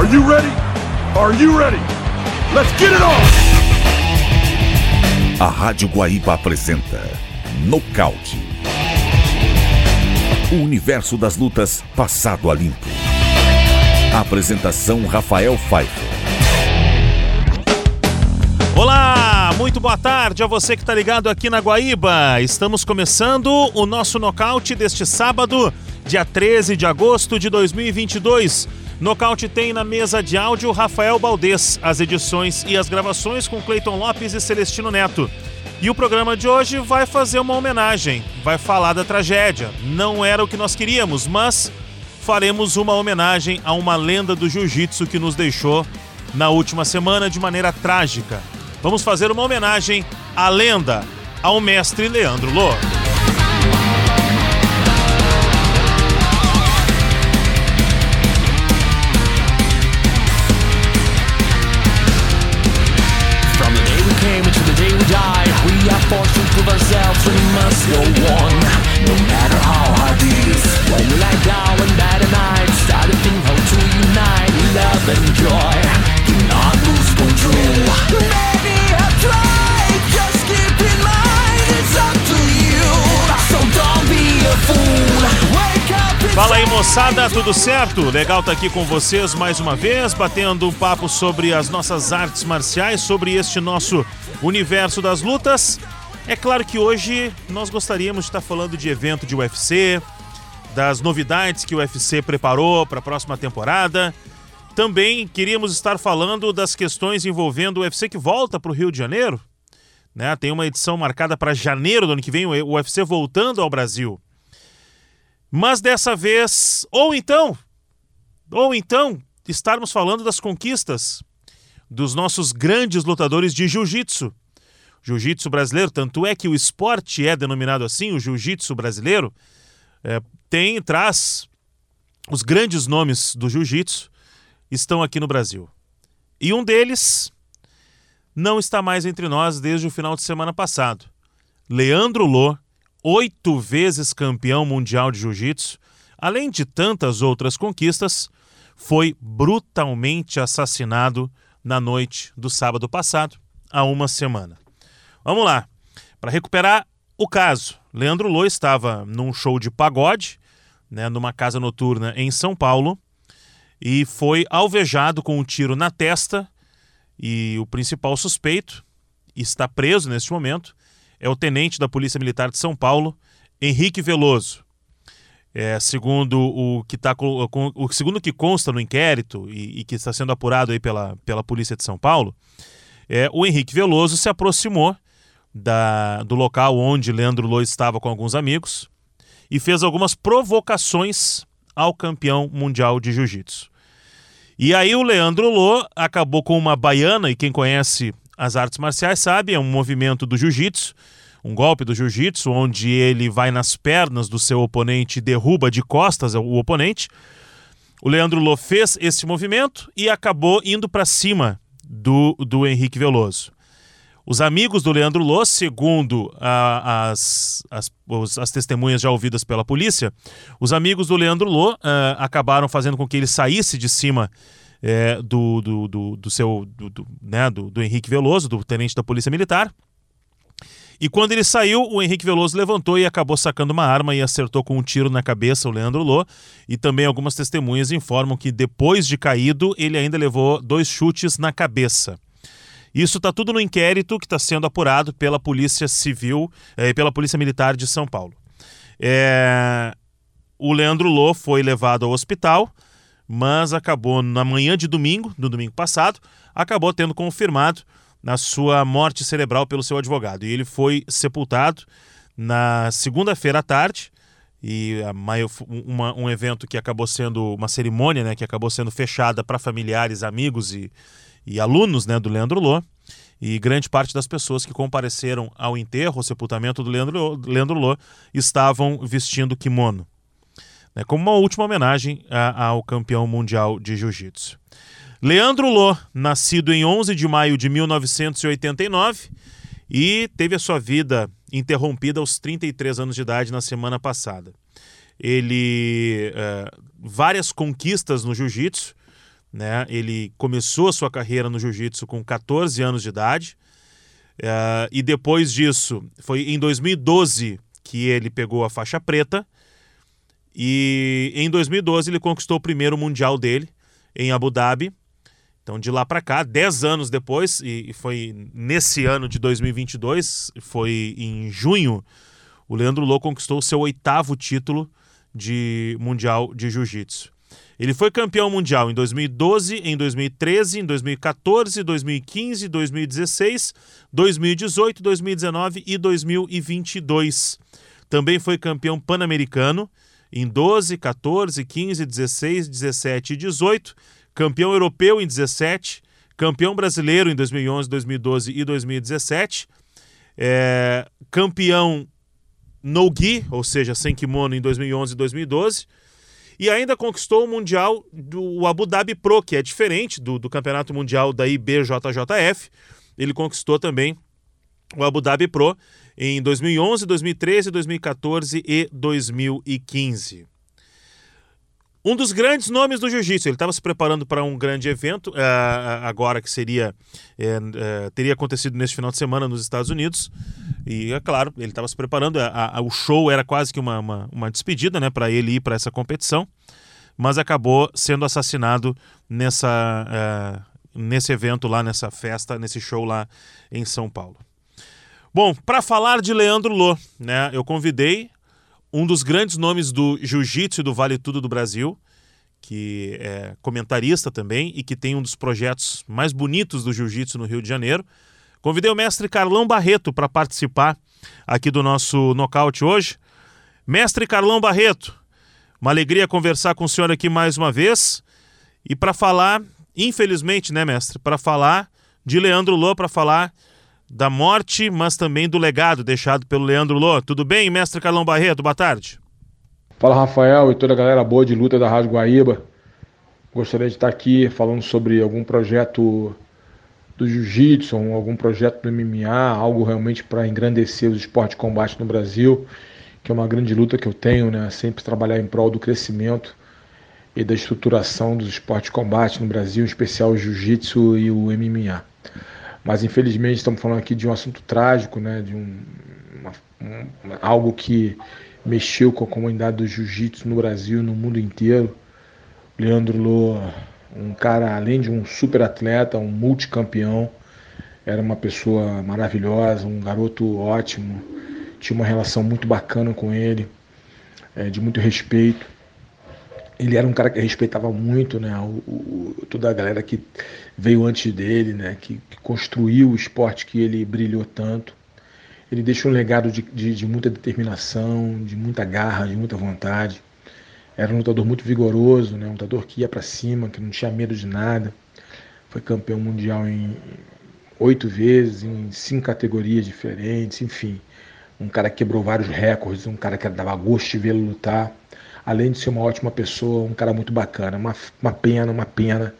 Are you ready? Are you ready? Let's get it on! A Rádio Guaíba apresenta Nocaute. O universo das lutas passado a limpo. apresentação Rafael Pfeiffer. Olá, muito boa tarde a você que está ligado aqui na Guaíba. Estamos começando o nosso nocaute deste sábado, dia 13 de agosto de 2022. Nocaute tem na mesa de áudio Rafael Baldez, as edições e as gravações com Cleiton Lopes e Celestino Neto. E o programa de hoje vai fazer uma homenagem, vai falar da tragédia. Não era o que nós queríamos, mas faremos uma homenagem a uma lenda do jiu-jitsu que nos deixou na última semana de maneira trágica. Vamos fazer uma homenagem à lenda, ao mestre Leandro Lô. Moçada, tudo certo? Legal estar tá aqui com vocês mais uma vez, batendo um papo sobre as nossas artes marciais, sobre este nosso universo das lutas. É claro que hoje nós gostaríamos de estar falando de evento de UFC, das novidades que o UFC preparou para a próxima temporada. Também queríamos estar falando das questões envolvendo o UFC que volta para o Rio de Janeiro. Né? Tem uma edição marcada para janeiro do ano que vem, o UFC voltando ao Brasil. Mas dessa vez, ou então, ou então, estarmos falando das conquistas dos nossos grandes lutadores de jiu-jitsu jiu-jitsu brasileiro, tanto é que o esporte é denominado assim, o jiu-jitsu brasileiro, é, tem, traz os grandes nomes do jiu-jitsu estão aqui no Brasil. E um deles não está mais entre nós desde o final de semana passado. Leandro Lô, oito vezes campeão mundial de jiu-jitsu, além de tantas outras conquistas, foi brutalmente assassinado na noite do sábado passado, há uma semana. Vamos lá. Para recuperar o caso, Leandro Lô estava num show de pagode, né, numa casa noturna em São Paulo, e foi alvejado com um tiro na testa. E o principal suspeito está preso neste momento é o tenente da Polícia Militar de São Paulo, Henrique Veloso. É, segundo o que tá, o, segundo que consta no inquérito e, e, que está sendo apurado aí pela, pela Polícia de São Paulo, é, o Henrique Veloso se aproximou da, do local onde Leandro Lô estava com alguns amigos e fez algumas provocações ao campeão mundial de jiu-jitsu. E aí o Leandro Lô acabou com uma baiana, e quem conhece as artes marciais sabe, é um movimento do jiu-jitsu, um golpe do jiu-jitsu, onde ele vai nas pernas do seu oponente e derruba de costas o oponente. O Leandro Lô fez esse movimento e acabou indo para cima do, do Henrique Veloso. Os amigos do Leandro Lô, segundo as, as, as, testemunhas já ouvidas pela polícia, os amigos do Leandro Lô ah, acabaram fazendo com que ele saísse de cima é, do, do, do, do, seu do, né, do, do Henrique Veloso, do tenente da Polícia Militar. E quando ele saiu, o Henrique Veloso levantou e acabou sacando uma arma e acertou com um tiro na cabeça o Leandro Lô. E também algumas testemunhas informam que depois de caído, ele ainda levou dois chutes na cabeça. Isso está tudo no inquérito que está sendo apurado pela Polícia Civil e eh, pela Polícia Militar de São Paulo. É... O Leandro Lô foi levado ao hospital, mas acabou na manhã de domingo, no domingo passado, acabou tendo confirmado na sua morte cerebral pelo seu advogado. E ele foi sepultado na segunda-feira à tarde. E uma, um evento que acabou sendo uma cerimônia, né, que acabou sendo fechada para familiares, amigos e, e alunos né, do Leandro Lô. E grande parte das pessoas que compareceram ao enterro, ao sepultamento do Leandro, Leandro Lô, estavam vestindo kimono. Né, como uma última homenagem a, ao campeão mundial de jiu-jitsu. Leandro Lô, nascido em 11 de maio de 1989 e teve a sua vida interrompida aos 33 anos de idade na semana passada. Ele. Uh, várias conquistas no jiu-jitsu, Né? Ele começou a sua carreira no jiu-jitsu com 14 anos de idade. Uh, e depois disso, foi em 2012 que ele pegou a faixa preta. E em 2012 ele conquistou o primeiro mundial dele em Abu Dhabi. Então, de lá para cá, 10 anos depois, e foi nesse ano de 2022, foi em junho, o Leandro Lô conquistou o seu oitavo título de mundial de jiu-jitsu. Ele foi campeão mundial em 2012, em 2013, em 2014, 2015, 2016, 2018, 2019 e 2022. Também foi campeão pan-americano em 12, 14, 15, 16, 17 e 18, campeão europeu em 17, campeão brasileiro em 2011, 2012 e 2017, é, campeão no gi, ou seja, sem kimono em 2011 e 2012 e ainda conquistou o Mundial do Abu Dhabi Pro, que é diferente do, do Campeonato Mundial da IBJJF. Ele conquistou também o Abu Dhabi Pro em 2011, 2013, 2014 e 2015. Um dos grandes nomes do jiu-jitsu. Ele estava se preparando para um grande evento, uh, agora que seria uh, teria acontecido neste final de semana nos Estados Unidos. E é claro, ele estava se preparando. A, a, o show era quase que uma, uma, uma despedida né, para ele ir para essa competição, mas acabou sendo assassinado nessa, uh, nesse evento lá, nessa festa, nesse show lá em São Paulo. Bom, para falar de Leandro Lô, né, eu convidei um dos grandes nomes do jiu-jitsu e do Vale Tudo do Brasil, que é comentarista também e que tem um dos projetos mais bonitos do jiu-jitsu no Rio de Janeiro. Convidei o mestre Carlão Barreto para participar aqui do nosso nocaute hoje. Mestre Carlão Barreto, uma alegria conversar com o senhor aqui mais uma vez e para falar, infelizmente, né, mestre, para falar de Leandro Lô, para falar da morte, mas também do legado deixado pelo Leandro Lô. Tudo bem, mestre Carlão Barreto? Boa tarde. Fala, Rafael e toda a galera boa de luta da Rádio Guaíba. Gostaria de estar aqui falando sobre algum projeto do jiu-jitsu, algum projeto do MMA, algo realmente para engrandecer os esportes de combate no Brasil, que é uma grande luta que eu tenho, né? Sempre trabalhar em prol do crescimento e da estruturação dos esportes de combate no Brasil, em especial o jiu-jitsu e o MMA. Mas infelizmente estamos falando aqui de um assunto trágico, né? De um, uma, um, algo que mexeu com a comunidade do jiu-jitsu no Brasil, no mundo inteiro. Leandro Lô um cara, além de um super atleta, um multicampeão, era uma pessoa maravilhosa, um garoto ótimo, tinha uma relação muito bacana com ele, é, de muito respeito. Ele era um cara que respeitava muito né, o, o, toda a galera que veio antes dele, né, que, que, construiu o esporte que ele brilhou tanto. Ele deixou um legado de, de, de muita determinação, de muita garra, de muita vontade. Era um lutador muito vigoroso, né? um lutador que ia para cima, que não tinha medo de nada. Foi campeão mundial em oito vezes, em cinco categorias diferentes, enfim. Um cara que quebrou vários recordes, um cara que dava gosto de vê-lo lutar. Além de ser uma ótima pessoa, um cara muito bacana. Uma, uma pena, uma pena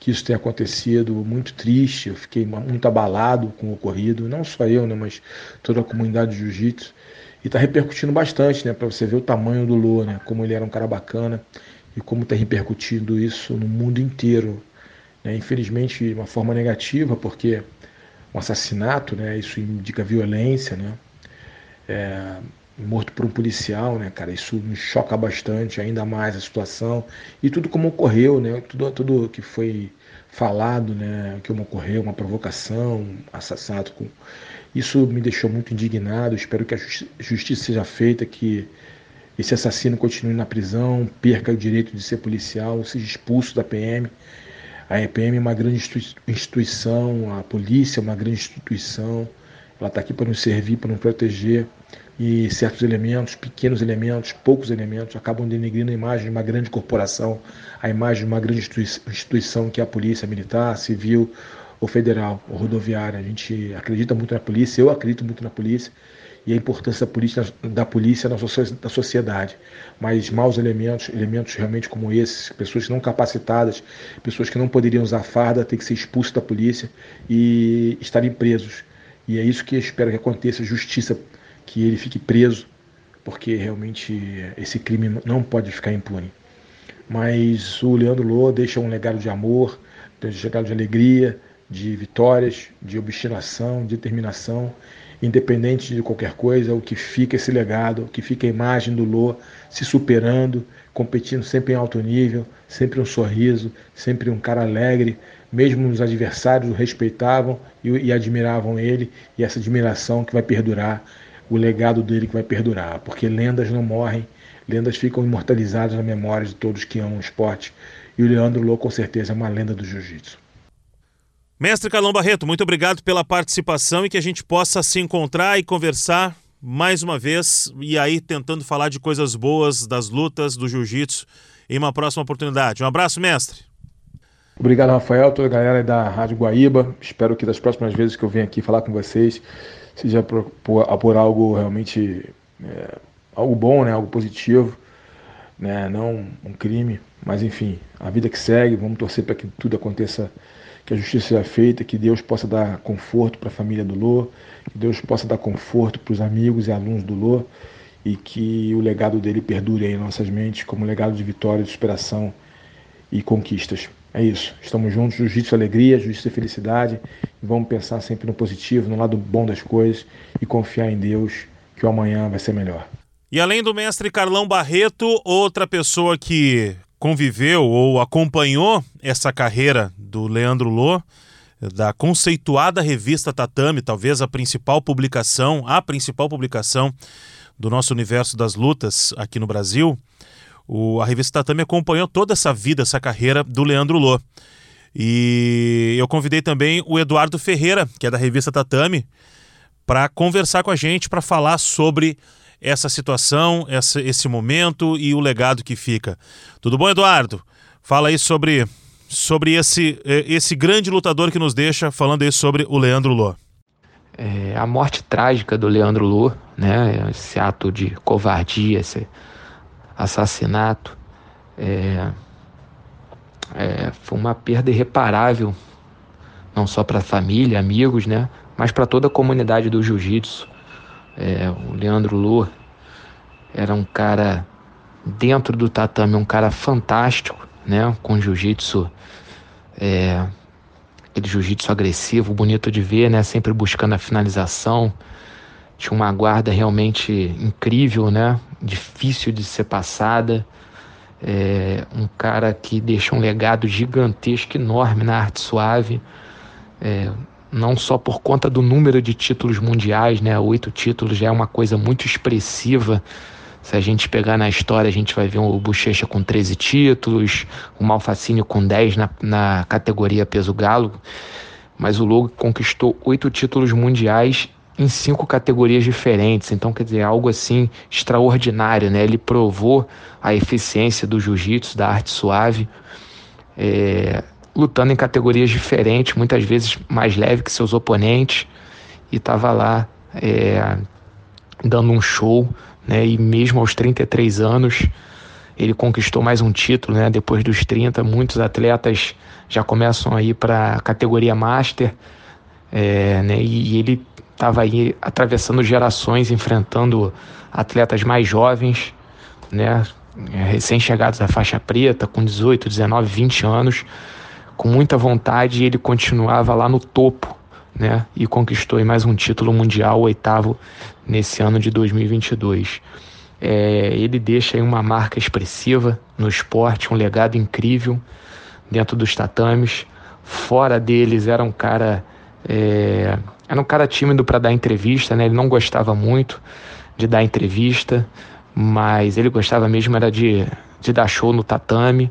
que isso tenha acontecido. Muito triste, eu fiquei muito abalado com o ocorrido. Não só eu, né, mas toda a comunidade de jiu-jitsu. E está repercutindo bastante, né? Para você ver o tamanho do Lô, né? Como ele era um cara bacana e como está repercutindo isso no mundo inteiro. Né? Infelizmente, de uma forma negativa, porque um assassinato, né? Isso indica violência, né? É, morto por um policial, né, cara? Isso me choca bastante, ainda mais a situação e tudo como ocorreu, né? Tudo, tudo que foi falado, né? Que ocorreu, uma provocação, um assassinato com isso me deixou muito indignado. Espero que a justiça seja feita, que esse assassino continue na prisão, perca o direito de ser policial, seja expulso da PM. A EPM é uma grande instituição, a polícia é uma grande instituição, ela está aqui para nos servir, para nos proteger. E certos elementos, pequenos elementos, poucos elementos, acabam denegrindo a imagem de uma grande corporação, a imagem de uma grande instituição que é a polícia militar, civil, ou federal, ou rodoviária. A gente acredita muito na polícia, eu acredito muito na polícia e a importância da polícia, da polícia na, sociedade. Mas maus elementos, elementos realmente como esses, pessoas não capacitadas, pessoas que não poderiam usar farda, têm que ser expulsos da polícia e estarem presos. E é isso que eu espero que aconteça, justiça, que ele fique preso, porque realmente esse crime não pode ficar impune. mas o Leandro Lô deixa um legado de amor, deixa um legado de alegria, de vitórias, de obstinação, de determinação, independente de qualquer coisa, o que fica esse legado, o que fica a imagem do Lô se superando, competindo sempre em alto nível, sempre um sorriso, sempre um cara alegre, mesmo os adversários o respeitavam e, e admiravam ele, e essa admiração que vai perdurar, o legado dele que vai perdurar, porque lendas não morrem, lendas ficam imortalizadas na memória de todos que amam o esporte, e o Leandro Lô com certeza é uma lenda do jiu-jitsu. Mestre Carlão Barreto, muito obrigado pela participação e que a gente possa se encontrar e conversar mais uma vez e aí tentando falar de coisas boas das lutas do jiu-jitsu em uma próxima oportunidade. Um abraço, mestre. Obrigado, Rafael, toda a galera da Rádio Guaíba. Espero que das próximas vezes que eu venho aqui falar com vocês seja por, por, por algo realmente é, algo bom, né, algo positivo, né, não um crime, mas enfim, a vida que segue. Vamos torcer para que tudo aconteça, que a justiça seja feita, que Deus possa dar conforto para a família do Lô, que Deus possa dar conforto para os amigos e alunos do Lô e que o legado dele perdure em nossas mentes como legado de vitória, de superação e conquistas. É isso. Estamos juntos, jiu-jitsu alegria, jiu-jitsu felicidade. E vamos pensar sempre no positivo, no lado bom das coisas e confiar em Deus que o amanhã vai ser melhor. E além do mestre Carlão Barreto, outra pessoa que conviveu ou acompanhou essa carreira do Leandro Lô, da conceituada revista Tatame, talvez a principal publicação, a principal publicação do nosso universo das lutas aqui no Brasil, o, a revista Tatame acompanhou toda essa vida, essa carreira do Leandro Lô. E eu convidei também o Eduardo Ferreira, que é da revista Tatame, para conversar com a gente, para falar sobre essa situação, essa, esse momento e o legado que fica. Tudo bom, Eduardo? Fala aí sobre, sobre esse, eh, esse grande lutador que nos deixa, falando aí sobre o Leandro Lô. É, a morte trágica do Leandro Lô, né, esse ato de covardia, esse assassinato. É, é, foi uma perda irreparável, não só para a família, amigos, né, mas para toda a comunidade do jiu-jitsu. É, o Leandro Lu era um cara dentro do tatame, um cara fantástico, né, com jiu-jitsu, é, aquele jiu-jitsu agressivo, bonito de ver, né, sempre buscando a finalização. Tinha uma guarda realmente incrível, né? Difícil de ser passada. É, um cara que deixa um legado gigantesco, enorme na arte suave. É, não só por conta do número de títulos mundiais, né? Oito títulos já é uma coisa muito expressiva. Se a gente pegar na história, a gente vai ver o Bochecha com 13 títulos, o Malfacínio com 10 na, na categoria peso galo. Mas o Logo conquistou oito títulos mundiais em cinco categorias diferentes. Então, quer dizer, algo assim extraordinário, né? Ele provou a eficiência do jiu-jitsu, da arte suave, é, lutando em categorias diferentes, muitas vezes mais leve que seus oponentes, e estava lá é, dando um show, né? E mesmo aos 33 anos, ele conquistou mais um título, né? Depois dos 30, muitos atletas já começam a ir para a categoria Master, é, né? E, e ele estava aí atravessando gerações, enfrentando atletas mais jovens, né, recém-chegados à faixa preta, com 18, 19, 20 anos, com muita vontade, e ele continuava lá no topo, né, e conquistou mais um título mundial, o oitavo, nesse ano de 2022. É, ele deixa uma marca expressiva no esporte, um legado incrível dentro dos tatames. Fora deles, era um cara é, era um cara tímido para dar entrevista, né? Ele não gostava muito de dar entrevista, mas ele gostava mesmo era de, de dar show no tatame,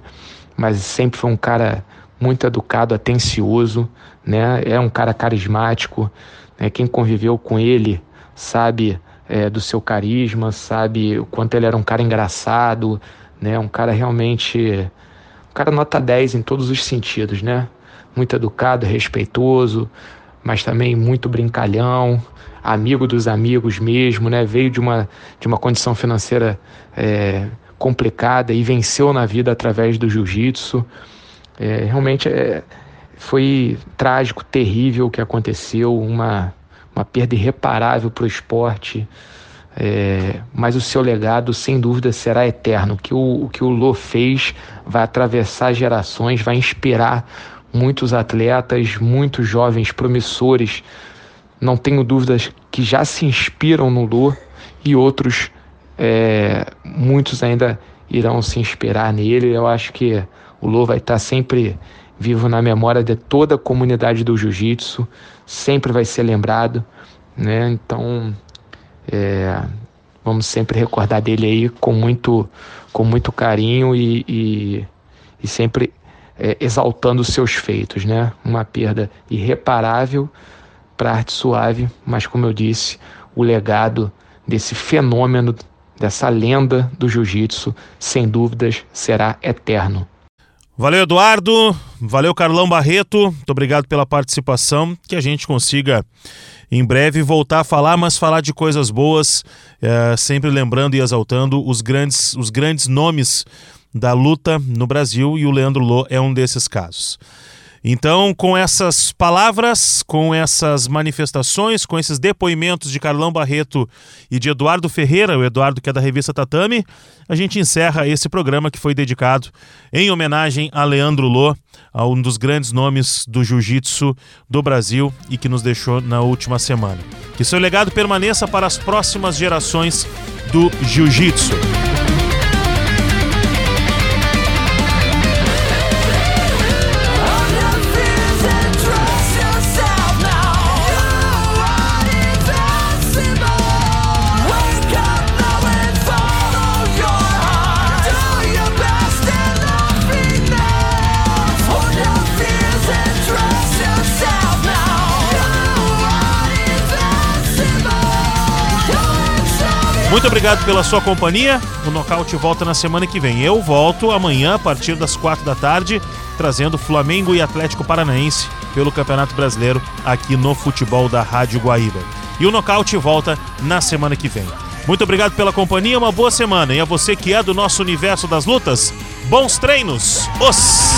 mas sempre foi um cara muito educado, atencioso, né? É um cara carismático, né? Quem conviveu com ele sabe é, do seu carisma, sabe o quanto ele era um cara engraçado, né? Um cara realmente, um cara nota 10 em todos os sentidos, né? Muito educado, respeitoso, mas também muito brincalhão, amigo dos amigos mesmo, né? Veio de uma, de uma condição financeira é, complicada e venceu na vida através do jiu-jitsu. É, realmente é, foi trágico, terrível o que aconteceu, uma, uma perda irreparável para o esporte. é, mas o seu legado, sem dúvida, será eterno. O que o, o que o Lô fez vai atravessar gerações, vai inspirar muitos atletas, muitos jovens promissores. Não tenho dúvidas que já se inspiram no Lô e outros, é, muitos ainda irão se inspirar nele. Eu acho que o Lô vai estar sempre vivo na memória de toda a comunidade do jiu-jitsu, sempre vai ser lembrado, né? Então, é, vamos sempre recordar dele aí com muito, com muito carinho e, e, e sempre é, exaltando seus feitos, né? Uma perda irreparável para a arte suave, mas como eu disse, o legado desse fenômeno, dessa lenda do jiu-jitsu, sem dúvidas, será eterno. Valeu, Eduardo. Valeu, Carlão Barreto. Muito obrigado pela participação. Que a gente consiga em breve voltar a falar, mas falar de coisas boas, é, sempre lembrando e exaltando os grandes, os grandes nomes da luta no Brasil e o Leandro Lô é um desses casos. Então, com essas palavras, com essas manifestações, com esses depoimentos de Carlão Barreto e de Eduardo Ferreira, o Eduardo que é da revista Tatame, a gente encerra esse programa que foi dedicado em homenagem a Leandro Lô, a um dos grandes nomes do jiu-jitsu do Brasil e que nos deixou na última semana. Que seu legado permaneça para as próximas gerações do jiu-jitsu. Muito obrigado pela sua companhia. O Nocaute volta na semana que vem. Eu volto amanhã a partir das quatro da tarde, trazendo Flamengo e Atlético Paranaense pelo Campeonato Brasileiro aqui no futebol da Rádio Guaíba. E o Nocaute volta na semana que vem. Muito obrigado pela companhia, uma boa semana. E a você que é do nosso universo das lutas, bons treinos. Os!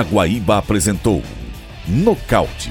A Guaíba apresentou Nocaute